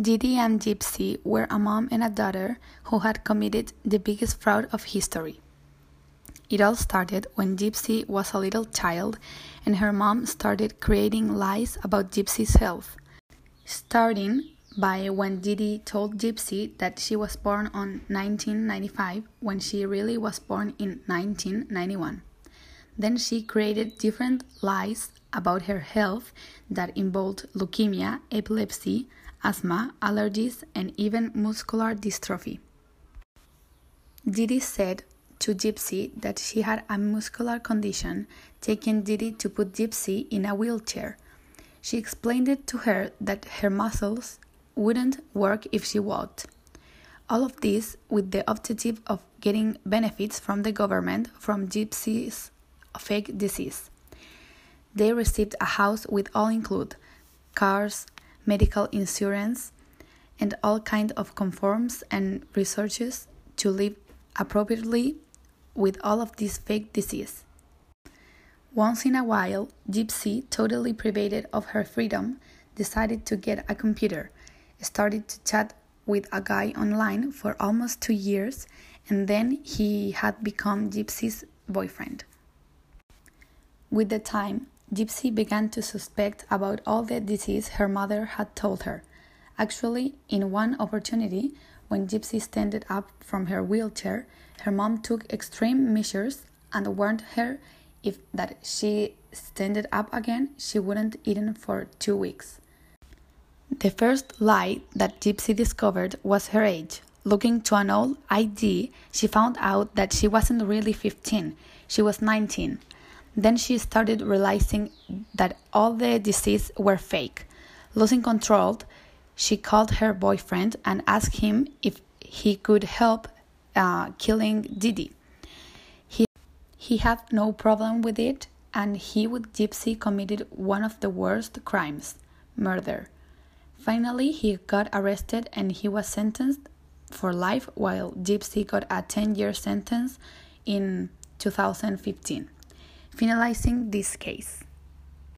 Dee Dee and Gypsy were a mom and a daughter who had committed the biggest fraud of history. It all started when Gypsy was a little child and her mom started creating lies about Gypsy's health. Starting by when Dee Dee told Gypsy that she was born on 1995 when she really was born in 1991. Then she created different lies about her health that involved leukemia, epilepsy, asthma, allergies, and even muscular dystrophy. Dee Dee said to Gypsy that she had a muscular condition, taking Dee Dee to put Gypsy in a wheelchair. She explained it to her that her muscles wouldn't work if she walked. All of this with the objective of getting benefits from the government from Gypsy's fake disease. They received a house with all include cars, medical insurance, and all kind of conforms and researches to live appropriately with all of this fake disease. Once in a while, Gypsy, totally private of her freedom, decided to get a computer, started to chat with a guy online for almost two years, and then he had become Gypsy's boyfriend. With the time, Gypsy began to suspect about all the disease her mother had told her. Actually, in one opportunity, when Gypsy standed up from her wheelchair, her mom took extreme measures and warned her if that she standed up again, she wouldn't eat for two weeks. The first lie that Gypsy discovered was her age. Looking to an old ID, she found out that she wasn't really 15, she was 19. Then she started realizing that all the diseases were fake. Losing control, she called her boyfriend and asked him if he could help uh, killing Dee Dee. He, he had no problem with it, and he with Gypsy committed one of the worst crimes murder. Finally, he got arrested and he was sentenced for life, while Gypsy got a 10 year sentence in 2015 finalizing this case.